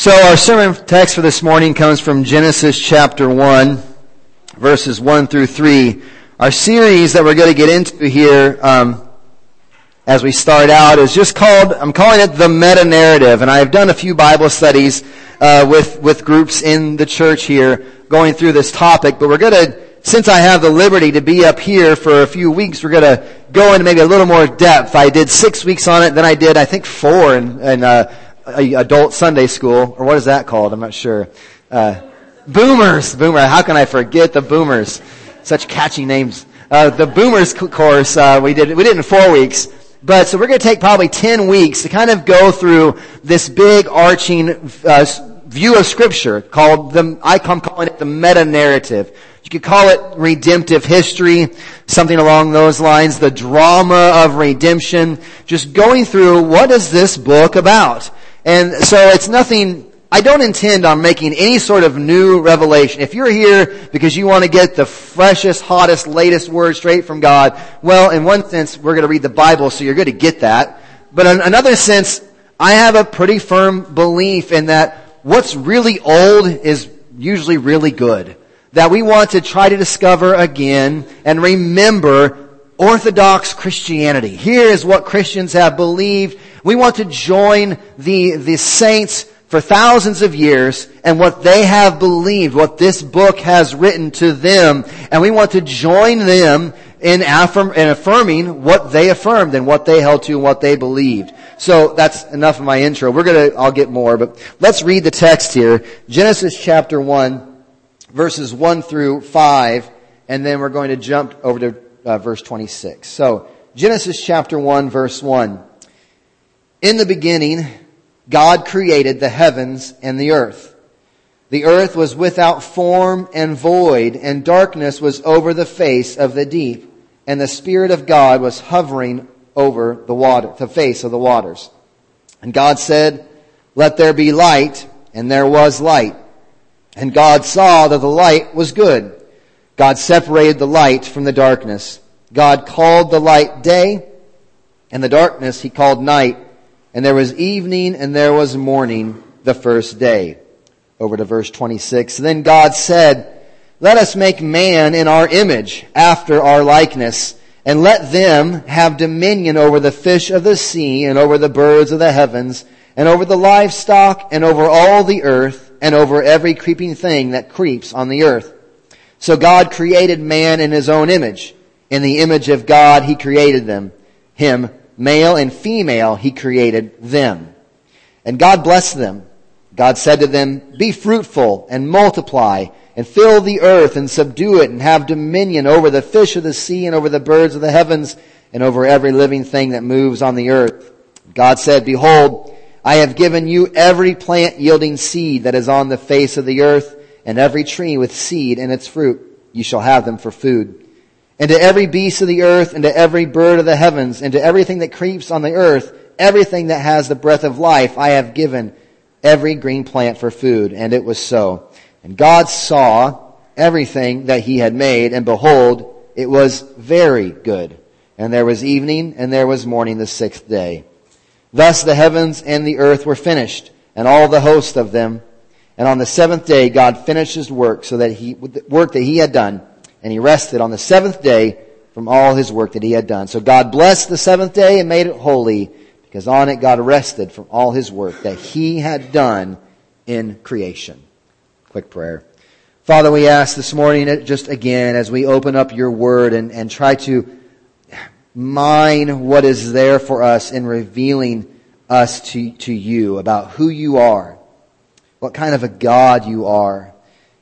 So our sermon text for this morning comes from Genesis chapter 1, verses 1 through 3. Our series that we're going to get into here, um, as we start out is just called, I'm calling it the meta-narrative. And I've done a few Bible studies, uh, with, with groups in the church here going through this topic, but we're going to since I have the liberty to be up here for a few weeks, we're going to go into maybe a little more depth. I did six weeks on it, then I did, I think, four in, in uh, adult Sunday school, or what is that called? I'm not sure. Uh, boomers, boomer. How can I forget the boomers? Such catchy names. Uh, the boomers course uh, we did we did in four weeks. But so we're going to take probably ten weeks to kind of go through this big arching uh, view of Scripture called the I'm calling it the meta narrative. You could call it redemptive history, something along those lines, the drama of redemption, just going through what is this book about? And so it's nothing, I don't intend on making any sort of new revelation. If you're here because you want to get the freshest, hottest, latest word straight from God, well, in one sense, we're going to read the Bible, so you're going to get that. But in another sense, I have a pretty firm belief in that what's really old is usually really good that we want to try to discover again and remember Orthodox Christianity. Here is what Christians have believed. We want to join the, the saints for thousands of years and what they have believed, what this book has written to them, and we want to join them in, affirm, in affirming what they affirmed and what they held to and what they believed. So that's enough of my intro. We're gonna, I'll get more, but let's read the text here. Genesis chapter 1, verses 1 through 5, and then we're going to jump over to uh, verse 26. So, Genesis chapter 1, verse 1. In the beginning, God created the heavens and the earth. The earth was without form and void, and darkness was over the face of the deep, and the Spirit of God was hovering over the water, the face of the waters. And God said, let there be light, and there was light. And God saw that the light was good. God separated the light from the darkness. God called the light day, and the darkness he called night. And there was evening and there was morning the first day. Over to verse 26. Then God said, let us make man in our image, after our likeness, and let them have dominion over the fish of the sea, and over the birds of the heavens, and over the livestock, and over all the earth, and over every creeping thing that creeps on the earth. So God created man in his own image. In the image of God, he created them. Him, male and female, he created them. And God blessed them. God said to them, be fruitful and multiply and fill the earth and subdue it and have dominion over the fish of the sea and over the birds of the heavens and over every living thing that moves on the earth. God said, behold, I have given you every plant yielding seed that is on the face of the earth, and every tree with seed in its fruit. You shall have them for food. And to every beast of the earth, and to every bird of the heavens, and to everything that creeps on the earth, everything that has the breath of life, I have given every green plant for food. And it was so. And God saw everything that he had made, and behold, it was very good. And there was evening, and there was morning the sixth day. Thus the heavens and the earth were finished, and all the host of them. And on the seventh day, God finished his work so that he, work that he had done, and he rested on the seventh day from all his work that he had done. So God blessed the seventh day and made it holy, because on it God rested from all his work that he had done in creation. Quick prayer. Father, we ask this morning, uh, just again, as we open up your word and, and try to mine what is there for us in revealing us to, to you about who you are, what kind of a God you are.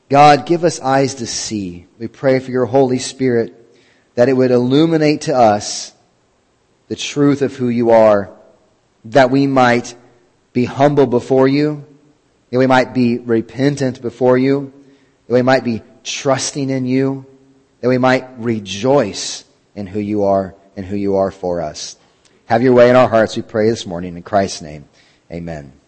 God, give us eyes to see. We pray for your Holy Spirit that it would illuminate to us the truth of who you are, that we might be humble before you, that we might be repentant before you, that we might be trusting in you, that we might rejoice in who you are and who you are for us. Have your way in our hearts, we pray this morning in Christ's name. Amen.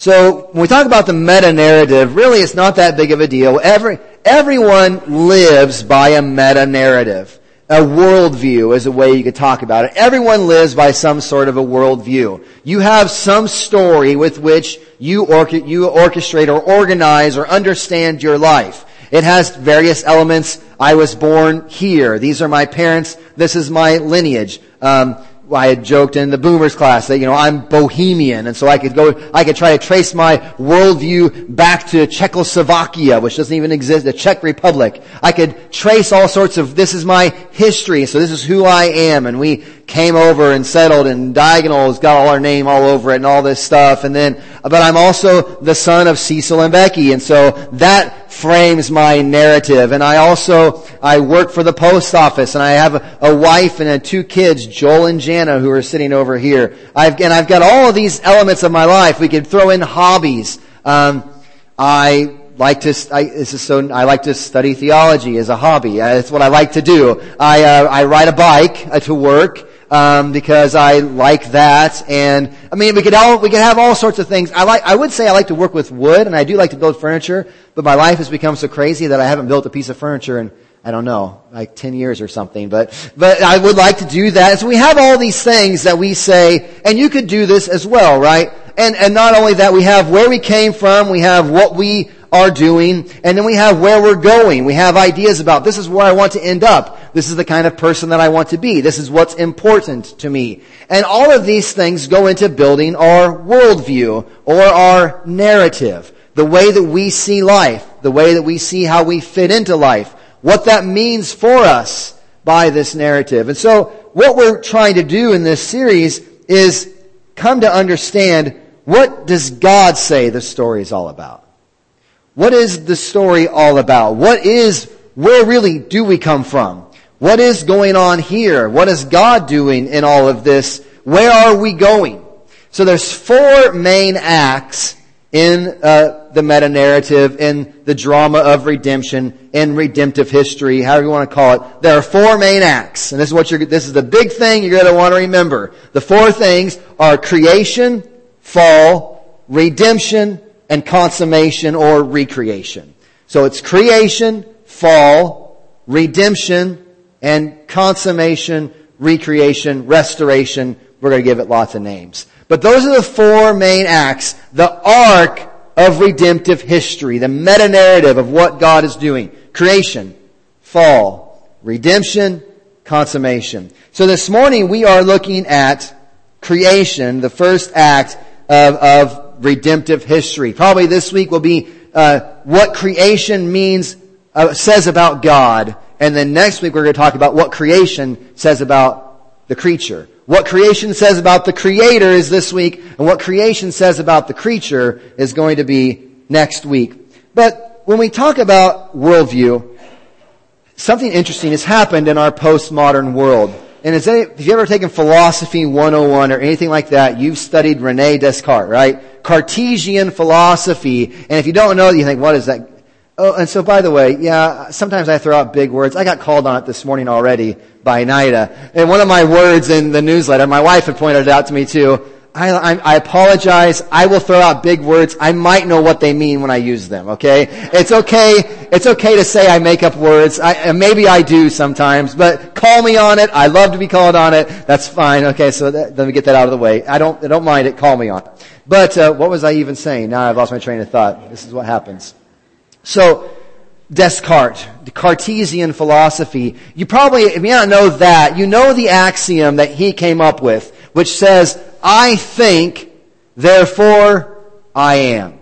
So, when we talk about the meta-narrative, really it's not that big of a deal. Every, everyone lives by a meta-narrative. a worldview is a way you could talk about it. Everyone lives by some sort of a worldview. You have some story with which you, you orchestrate or organize or understand your life. It has various elements. I was born here. These are my parents. This is my lineage. Um, I had joked in the boomers class that, you know, I'm bohemian. And so I could go, I could try to trace my worldview back to Czechoslovakia, which doesn't even exist, the Czech Republic. I could trace all sorts of, this is my history. So this is who I am. And we came over and settled and Diagonal's got all our name all over it and all this stuff. And then, but I'm also the son of Cecil and Becky. And so that frames my narrative. And I also, I work for the post office and I have a, wife and a, two kids, Joel and Jana, who are sitting over here. I've, and I've got all of these elements of my life. We could throw in hobbies. Um, I like to, I, this is so, I like to study theology as a hobby. It's what I like to do. I, uh, I ride a bike uh, to work um, because I like that. And I mean, we could all we could have all sorts of things. I like I would say I like to work with wood, and I do like to build furniture. But my life has become so crazy that I haven't built a piece of furniture in I don't know, like 10 years or something, but, but I would like to do that. So we have all these things that we say, and you could do this as well, right? And, and not only that, we have where we came from, we have what we are doing, and then we have where we're going. We have ideas about this is where I want to end up. This is the kind of person that I want to be. This is what's important to me. And all of these things go into building our worldview or our narrative. The way that we see life. The way that we see how we fit into life. What that means for us by this narrative. And so what we're trying to do in this series is come to understand what does God say the story is all about? What is the story all about? What is, where really do we come from? What is going on here? What is God doing in all of this? Where are we going? So there's four main acts in uh, the meta narrative, in the drama of redemption, in redemptive history, however you want to call it. There are four main acts, and this is what you're. This is the big thing you're going to want to remember. The four things are creation, fall, redemption, and consummation or recreation. So it's creation, fall, redemption, and consummation, recreation, restoration. We're going to give it lots of names. But those are the four main acts, the arc of redemptive history, the meta-narrative of what God is doing. Creation, fall, redemption, consummation. So this morning we are looking at creation, the first act of, of redemptive history. Probably this week will be uh, what creation means, uh, says about God, and then next week we're going to talk about what creation says about the creature. What creation says about the creator is this week, and what creation says about the creature is going to be next week. But when we talk about worldview, something interesting has happened in our postmodern world. And any, if you've ever taken philosophy 101 or anything like that, you've studied Rene Descartes, right? Cartesian philosophy. And if you don't know, you think, what is that? Oh, and so by the way, yeah, sometimes I throw out big words. I got called on it this morning already by Nida. And one of my words in the newsletter, my wife had pointed it out to me too, I, I, I, apologize. I will throw out big words. I might know what they mean when I use them. Okay, it's okay. It's okay to say I make up words. I, maybe I do sometimes, but call me on it. I love to be called on it. That's fine. Okay, so that, let me get that out of the way. I don't. I don't mind it. Call me on it. But uh, what was I even saying? Now I've lost my train of thought. This is what happens. So. Descartes, the Cartesian philosophy. You probably, if you don't know that, you know the axiom that he came up with, which says I think, therefore I am.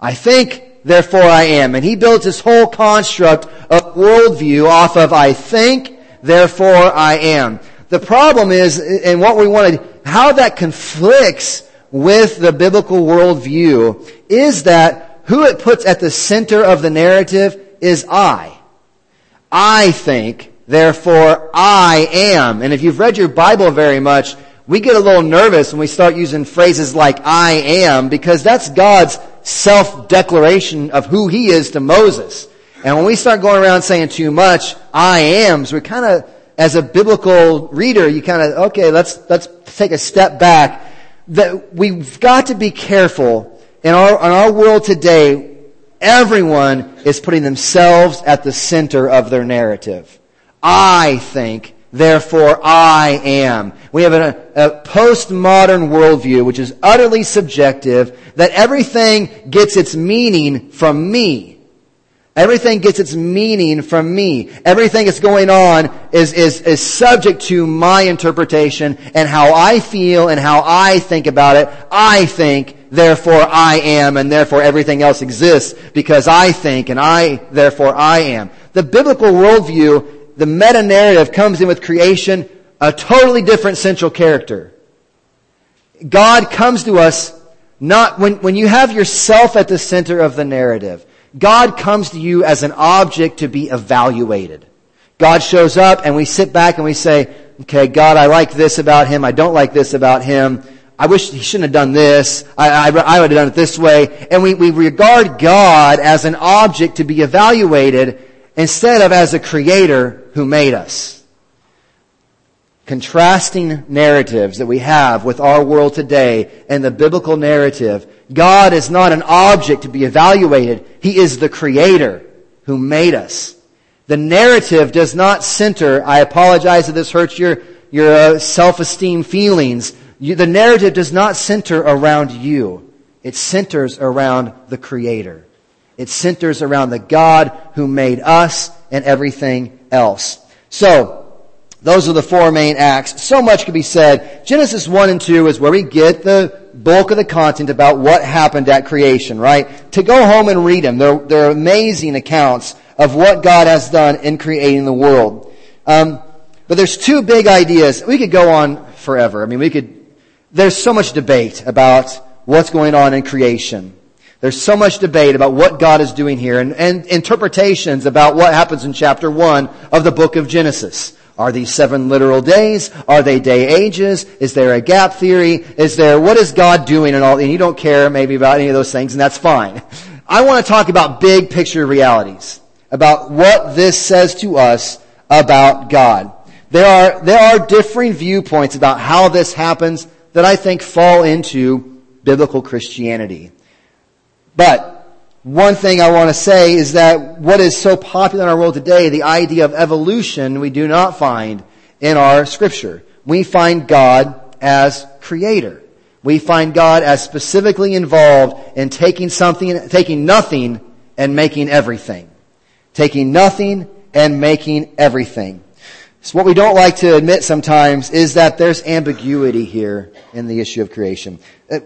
I think, therefore I am. And he builds his whole construct of worldview off of I think, therefore I am. The problem is, and what we want to, how that conflicts with the biblical worldview is that who it puts at the center of the narrative is I. I think, therefore I am. And if you've read your Bible very much, we get a little nervous when we start using phrases like I am because that's God's self-declaration of who He is to Moses. And when we start going around saying too much, I ams, we kind of, as a biblical reader, you kind of, okay, let's, let's take a step back. That we've got to be careful in our, in our world today, everyone is putting themselves at the center of their narrative. I think, therefore I am. We have a, a postmodern worldview which is utterly subjective, that everything gets its meaning from me. Everything gets its meaning from me. Everything that's going on is, is, is subject to my interpretation and how I feel and how I think about it. I think, therefore I am, and therefore everything else exists because I think and I, therefore I am. The biblical worldview, the meta narrative comes in with creation, a totally different central character. God comes to us not, when, when you have yourself at the center of the narrative, God comes to you as an object to be evaluated. God shows up and we sit back and we say, okay, God, I like this about him. I don't like this about him. I wish he shouldn't have done this. I, I, I would have done it this way. And we, we regard God as an object to be evaluated instead of as a creator who made us contrasting narratives that we have with our world today and the biblical narrative, God is not an object to be evaluated. He is the creator who made us. The narrative does not center, I apologize if this hurts your, your uh, self-esteem feelings. You, the narrative does not center around you. It centers around the creator. It centers around the God who made us and everything else. So, those are the four main acts. So much could be said. Genesis 1 and 2 is where we get the bulk of the content about what happened at creation, right? To go home and read them. They're, they're amazing accounts of what God has done in creating the world. Um, but there's two big ideas. We could go on forever. I mean, we could, there's so much debate about what's going on in creation. There's so much debate about what God is doing here and, and interpretations about what happens in chapter 1 of the book of Genesis. Are these seven literal days? Are they day ages? Is there a gap theory? Is there, what is God doing and all, and you don't care maybe about any of those things and that's fine. I want to talk about big picture realities. About what this says to us about God. There are, there are differing viewpoints about how this happens that I think fall into biblical Christianity. But one thing I want to say is that what is so popular in our world today, the idea of evolution, we do not find in our scripture. We find God as creator. We find God as specifically involved in taking something, taking nothing and making everything. Taking nothing and making everything. So what we don't like to admit sometimes is that there's ambiguity here in the issue of creation. Uh,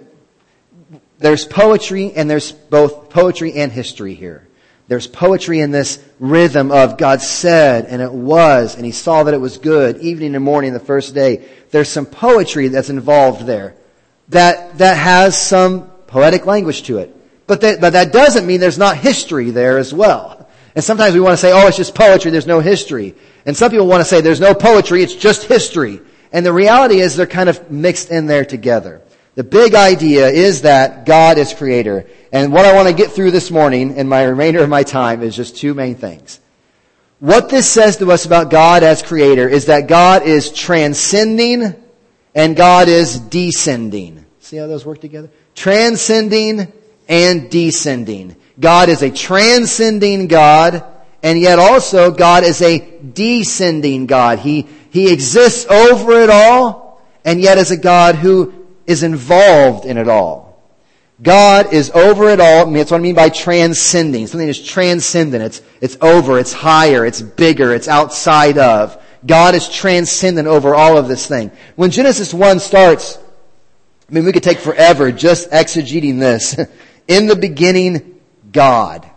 There's poetry and there's both poetry and history here. There's poetry in this rhythm of God said and it was and he saw that it was good evening and morning the first day. There's some poetry that's involved there that, that has some poetic language to it. But that, but that doesn't mean there's not history there as well. And sometimes we want to say, oh, it's just poetry, there's no history. And some people want to say there's no poetry, it's just history. And the reality is they're kind of mixed in there together. The big idea is that God is creator. And what I want to get through this morning and my remainder of my time is just two main things. What this says to us about God as creator is that God is transcending and God is descending. See how those work together? Transcending and descending. God is a transcending God and yet also God is a descending God. He, He exists over it all and yet is a God who is involved in it all. God is over it all. I mean, that's what I mean by transcending. Something is transcendent. It's, it's over, it's higher, it's bigger, it's outside of. God is transcendent over all of this thing. When Genesis 1 starts, I mean, we could take forever just exegeting this. In the beginning, God.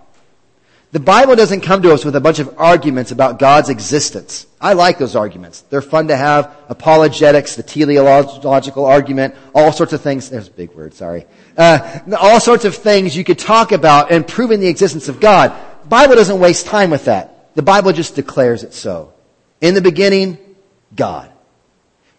The Bible doesn't come to us with a bunch of arguments about God's existence. I like those arguments. They're fun to have. Apologetics, the teleological argument, all sorts of things. There's a big word, sorry. Uh, all sorts of things you could talk about and proving the existence of God. The Bible doesn't waste time with that. The Bible just declares it so. In the beginning, God.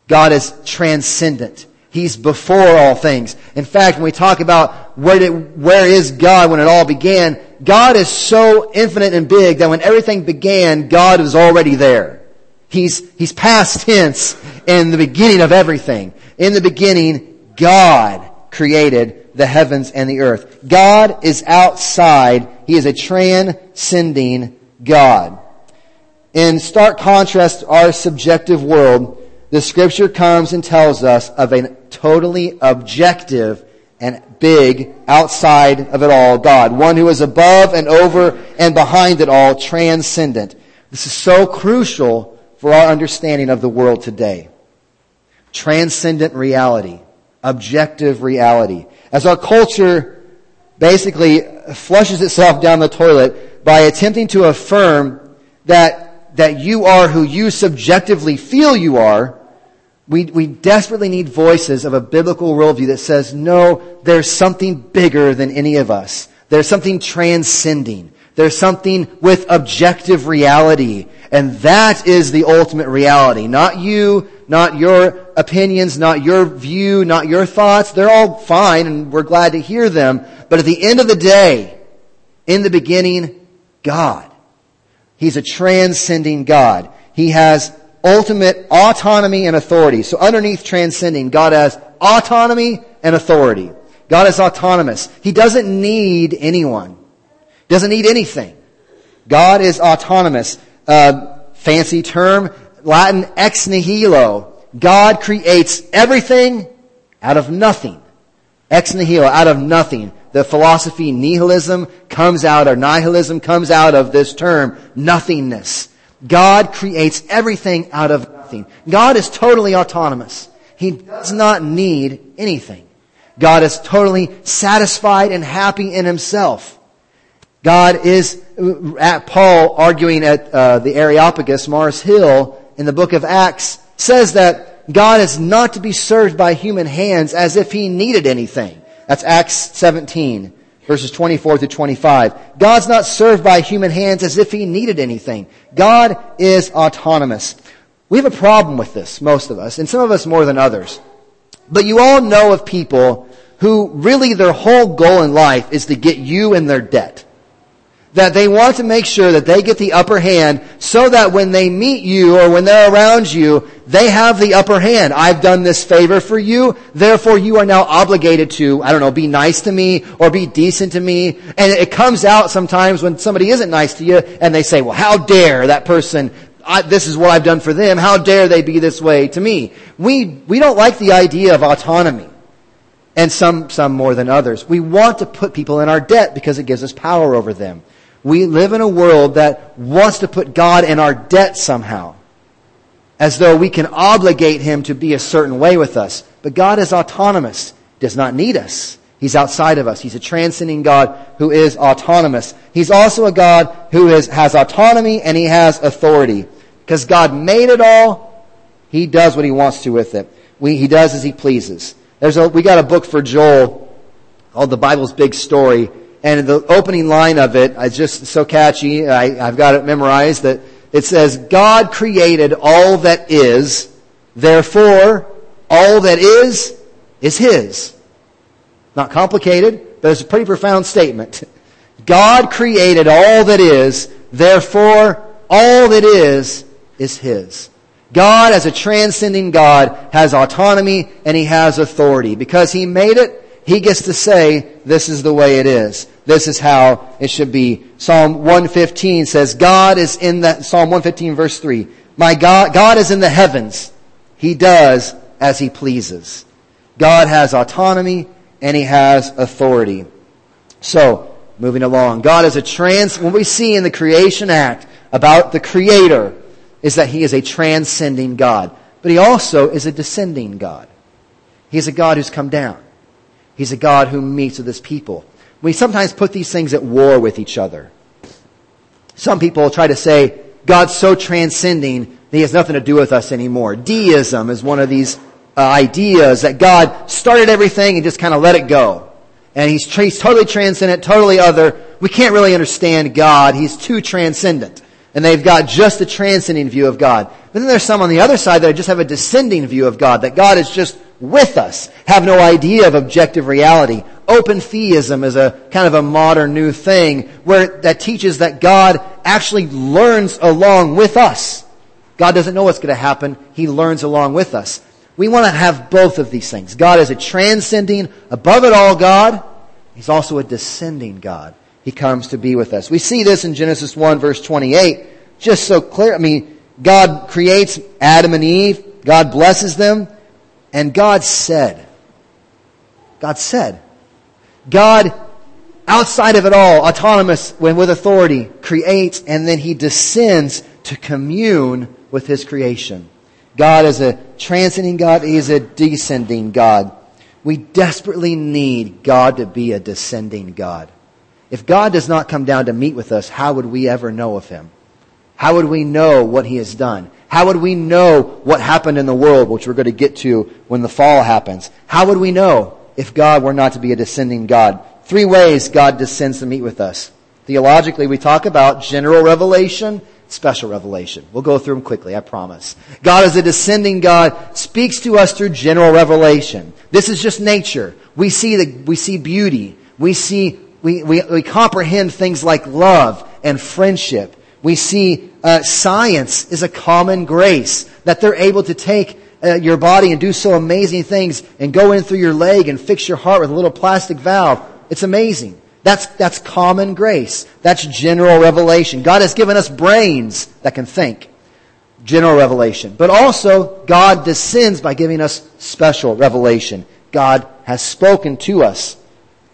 God is transcendent. He's before all things. In fact, when we talk about where, did, where is God when it all began, God is so infinite and big that when everything began, God was already there. He's, he's past tense in the beginning of everything. In the beginning, God created the heavens and the earth. God is outside. He is a transcending God. In stark contrast our subjective world, the scripture comes and tells us of a totally objective and big outside of it all God. One who is above and over and behind it all, transcendent. This is so crucial for our understanding of the world today. Transcendent reality. Objective reality. As our culture basically flushes itself down the toilet by attempting to affirm that, that you are who you subjectively feel you are, we, we desperately need voices of a biblical worldview that says, no, there's something bigger than any of us. There's something transcending. There's something with objective reality. And that is the ultimate reality. Not you, not your opinions, not your view, not your thoughts. They're all fine and we're glad to hear them. But at the end of the day, in the beginning, God. He's a transcending God. He has ultimate autonomy and authority. So underneath transcending, God has autonomy and authority. God is autonomous. He doesn't need anyone. Doesn't need anything. God is autonomous. Uh, fancy term, Latin ex nihilo. God creates everything out of nothing. Ex nihilo, out of nothing. The philosophy nihilism comes out, or nihilism comes out of this term, nothingness. God creates everything out of nothing. God is totally autonomous. He does not need anything. God is totally satisfied and happy in himself. God is, at Paul arguing at uh, the Areopagus, Mars Hill, in the book of Acts, says that God is not to be served by human hands as if he needed anything. That's Acts 17 verses 24 through 25. God's not served by human hands as if he needed anything. God is autonomous. We have a problem with this, most of us, and some of us more than others. But you all know of people who really their whole goal in life is to get you in their debt that they want to make sure that they get the upper hand so that when they meet you or when they're around you, they have the upper hand. I've done this favor for you, therefore you are now obligated to, I don't know, be nice to me or be decent to me. And it comes out sometimes when somebody isn't nice to you and they say, well, how dare that person I, this is what I've done for them. How dare they be this way to me? We, we don't like the idea of autonomy. And some, some more than others. We want to put people in our debt because it gives us power over them. We live in a world that wants to put God in our debt somehow. As though we can obligate Him to be a certain way with us. But God is autonomous, does not need us. He's outside of us. He's a transcending God who is autonomous. He's also a God who is, has autonomy and He has authority. Because God made it all, He does what He wants to with it. We, he does as He pleases. There's a, we got a book for Joel called The Bible's Big Story. And the opening line of it is just so catchy. I, I've got it memorized that it says, God created all that is, therefore all that is, is His. Not complicated, but it's a pretty profound statement. God created all that is, therefore all that is, is His. God, as a transcending God, has autonomy and He has authority. Because He made it, He gets to say, this is the way it is. This is how it should be. Psalm 115 says, God is in the, Psalm 115 verse 3, my God, God is in the heavens. He does as he pleases. God has autonomy and he has authority. So, moving along. God is a trans, what we see in the creation act about the creator is that he is a transcending God. But he also is a descending God. He's a God who's come down. He's a God who meets with his people. We sometimes put these things at war with each other. Some people try to say, God's so transcending that he has nothing to do with us anymore. Deism is one of these uh, ideas that God started everything and just kind of let it go. And he's, he's totally transcendent, totally other. We can't really understand God. He's too transcendent. And they've got just a transcending view of God. But then there's some on the other side that just have a descending view of God, that God is just with us, have no idea of objective reality. Open theism is a kind of a modern new thing where that teaches that God actually learns along with us. God doesn't know what's going to happen. He learns along with us. We want to have both of these things. God is a transcending, above it all God. He's also a descending God. He comes to be with us. We see this in Genesis 1 verse 28 just so clear. I mean, God creates Adam and Eve. God blesses them. And God said, God said, God, outside of it all, autonomous with authority, creates and then he descends to commune with his creation. God is a transcending God. He is a descending God. We desperately need God to be a descending God. If God does not come down to meet with us, how would we ever know of Him? How would we know what He has done? How would we know what happened in the world, which we're going to get to when the fall happens? How would we know if God were not to be a descending God? Three ways God descends to meet with us. Theologically, we talk about general revelation, special revelation. We'll go through them quickly, I promise. God is a descending God, speaks to us through general revelation. This is just nature. We see the, we see beauty. We see, we, we, we comprehend things like love and friendship. We see uh, science is a common grace that they're able to take uh, your body and do so amazing things and go in through your leg and fix your heart with a little plastic valve. It's amazing. That's, that's common grace. That's general revelation. God has given us brains that can think. General revelation. But also, God descends by giving us special revelation. God has spoken to us.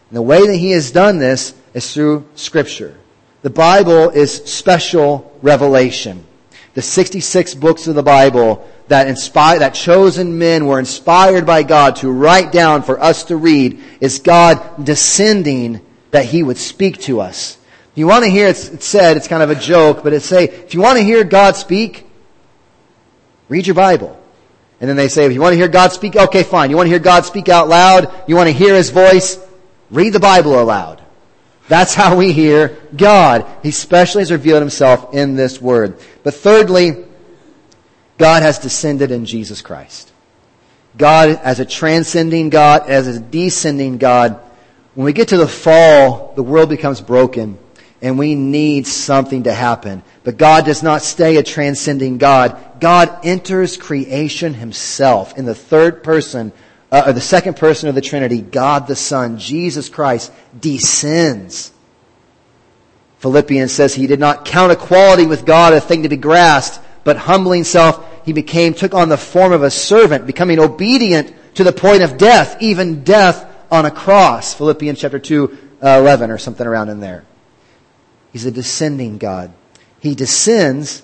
And the way that He has done this is through Scripture. The Bible is special revelation. The 66 books of the Bible that inspire, that chosen men were inspired by God to write down for us to read is God descending that he would speak to us. If you want to hear, it's, it's said, it's kind of a joke, but it's say, if you want to hear God speak, read your Bible. And then they say, if you want to hear God speak, okay, fine. You want to hear God speak out loud? You want to hear His voice? Read the Bible aloud. That's how we hear God. He specially has revealed Himself in this Word. But thirdly, God has descended in Jesus Christ. God as a transcending God, as a descending God, when we get to the fall, the world becomes broken and we need something to happen. But God does not stay a transcending God. God enters creation himself in the third person, uh, or the second person of the Trinity, God the Son, Jesus Christ, descends. Philippians says he did not count equality with God a thing to be grasped, but humbling himself, he became, took on the form of a servant, becoming obedient to the point of death, even death on a cross. Philippians chapter 2, uh, 11 or something around in there. He's a descending God. He descends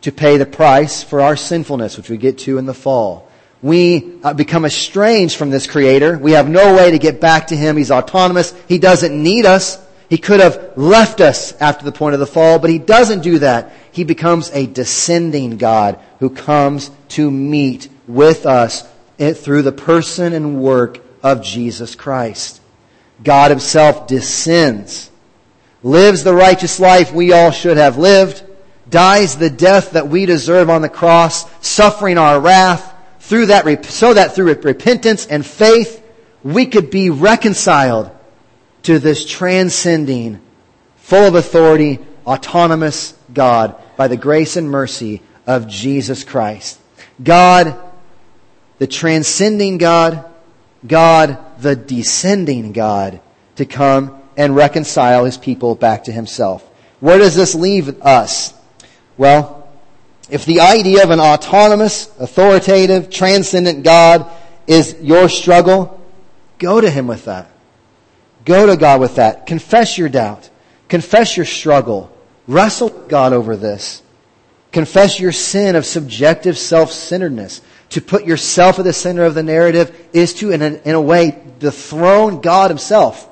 to pay the price for our sinfulness, which we get to in the fall. We uh, become estranged from this Creator. We have no way to get back to Him. He's autonomous. He doesn't need us. He could have left us after the point of the fall, but He doesn't do that. He becomes a descending God who comes to meet with us through the person and work of Jesus Christ. God himself descends, lives the righteous life we all should have lived, dies the death that we deserve on the cross, suffering our wrath, through that, so that through repentance and faith, we could be reconciled to this transcending, full of authority, autonomous God by the grace and mercy of Jesus Christ. God, the transcending God, God, the descending God, to come and reconcile his people back to himself. Where does this leave us? Well, if the idea of an autonomous, authoritative, transcendent God is your struggle, go to him with that. Go to God with that. Confess your doubt. Confess your struggle. Wrestle with God over this. Confess your sin of subjective self-centeredness. To put yourself at the center of the narrative is to, in a, in a way, dethrone God Himself.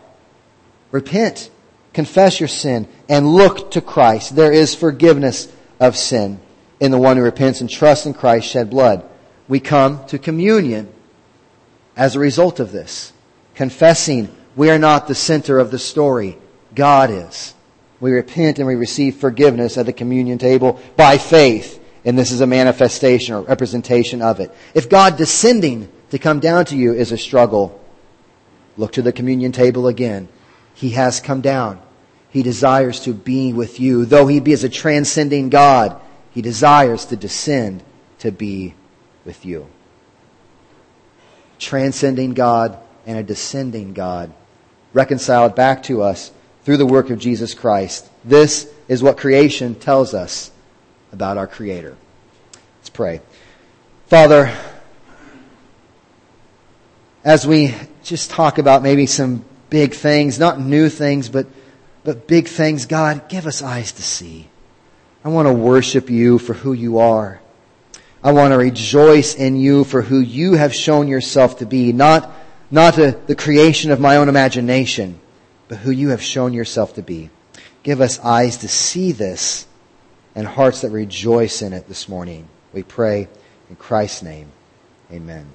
Repent, confess your sin, and look to Christ. There is forgiveness of sin in the one who repents and trusts in Christ shed blood. We come to communion as a result of this, confessing we are not the center of the story. God is. We repent and we receive forgiveness at the communion table by faith and this is a manifestation or representation of it. If God descending to come down to you is a struggle, look to the communion table again. He has come down. He desires to be with you. Though he be as a transcending God, he desires to descend to be with you. Transcending God and a descending God reconciled back to us through the work of Jesus Christ. This is what creation tells us about our Creator. Let's pray. Father, as we just talk about maybe some big things, not new things, but, but big things, God, give us eyes to see. I want to worship you for who you are. I want to rejoice in you for who you have shown yourself to be, not, not a, the creation of my own imagination, but who you have shown yourself to be. Give us eyes to see this and hearts that rejoice in it this morning. We pray in Christ's name. Amen.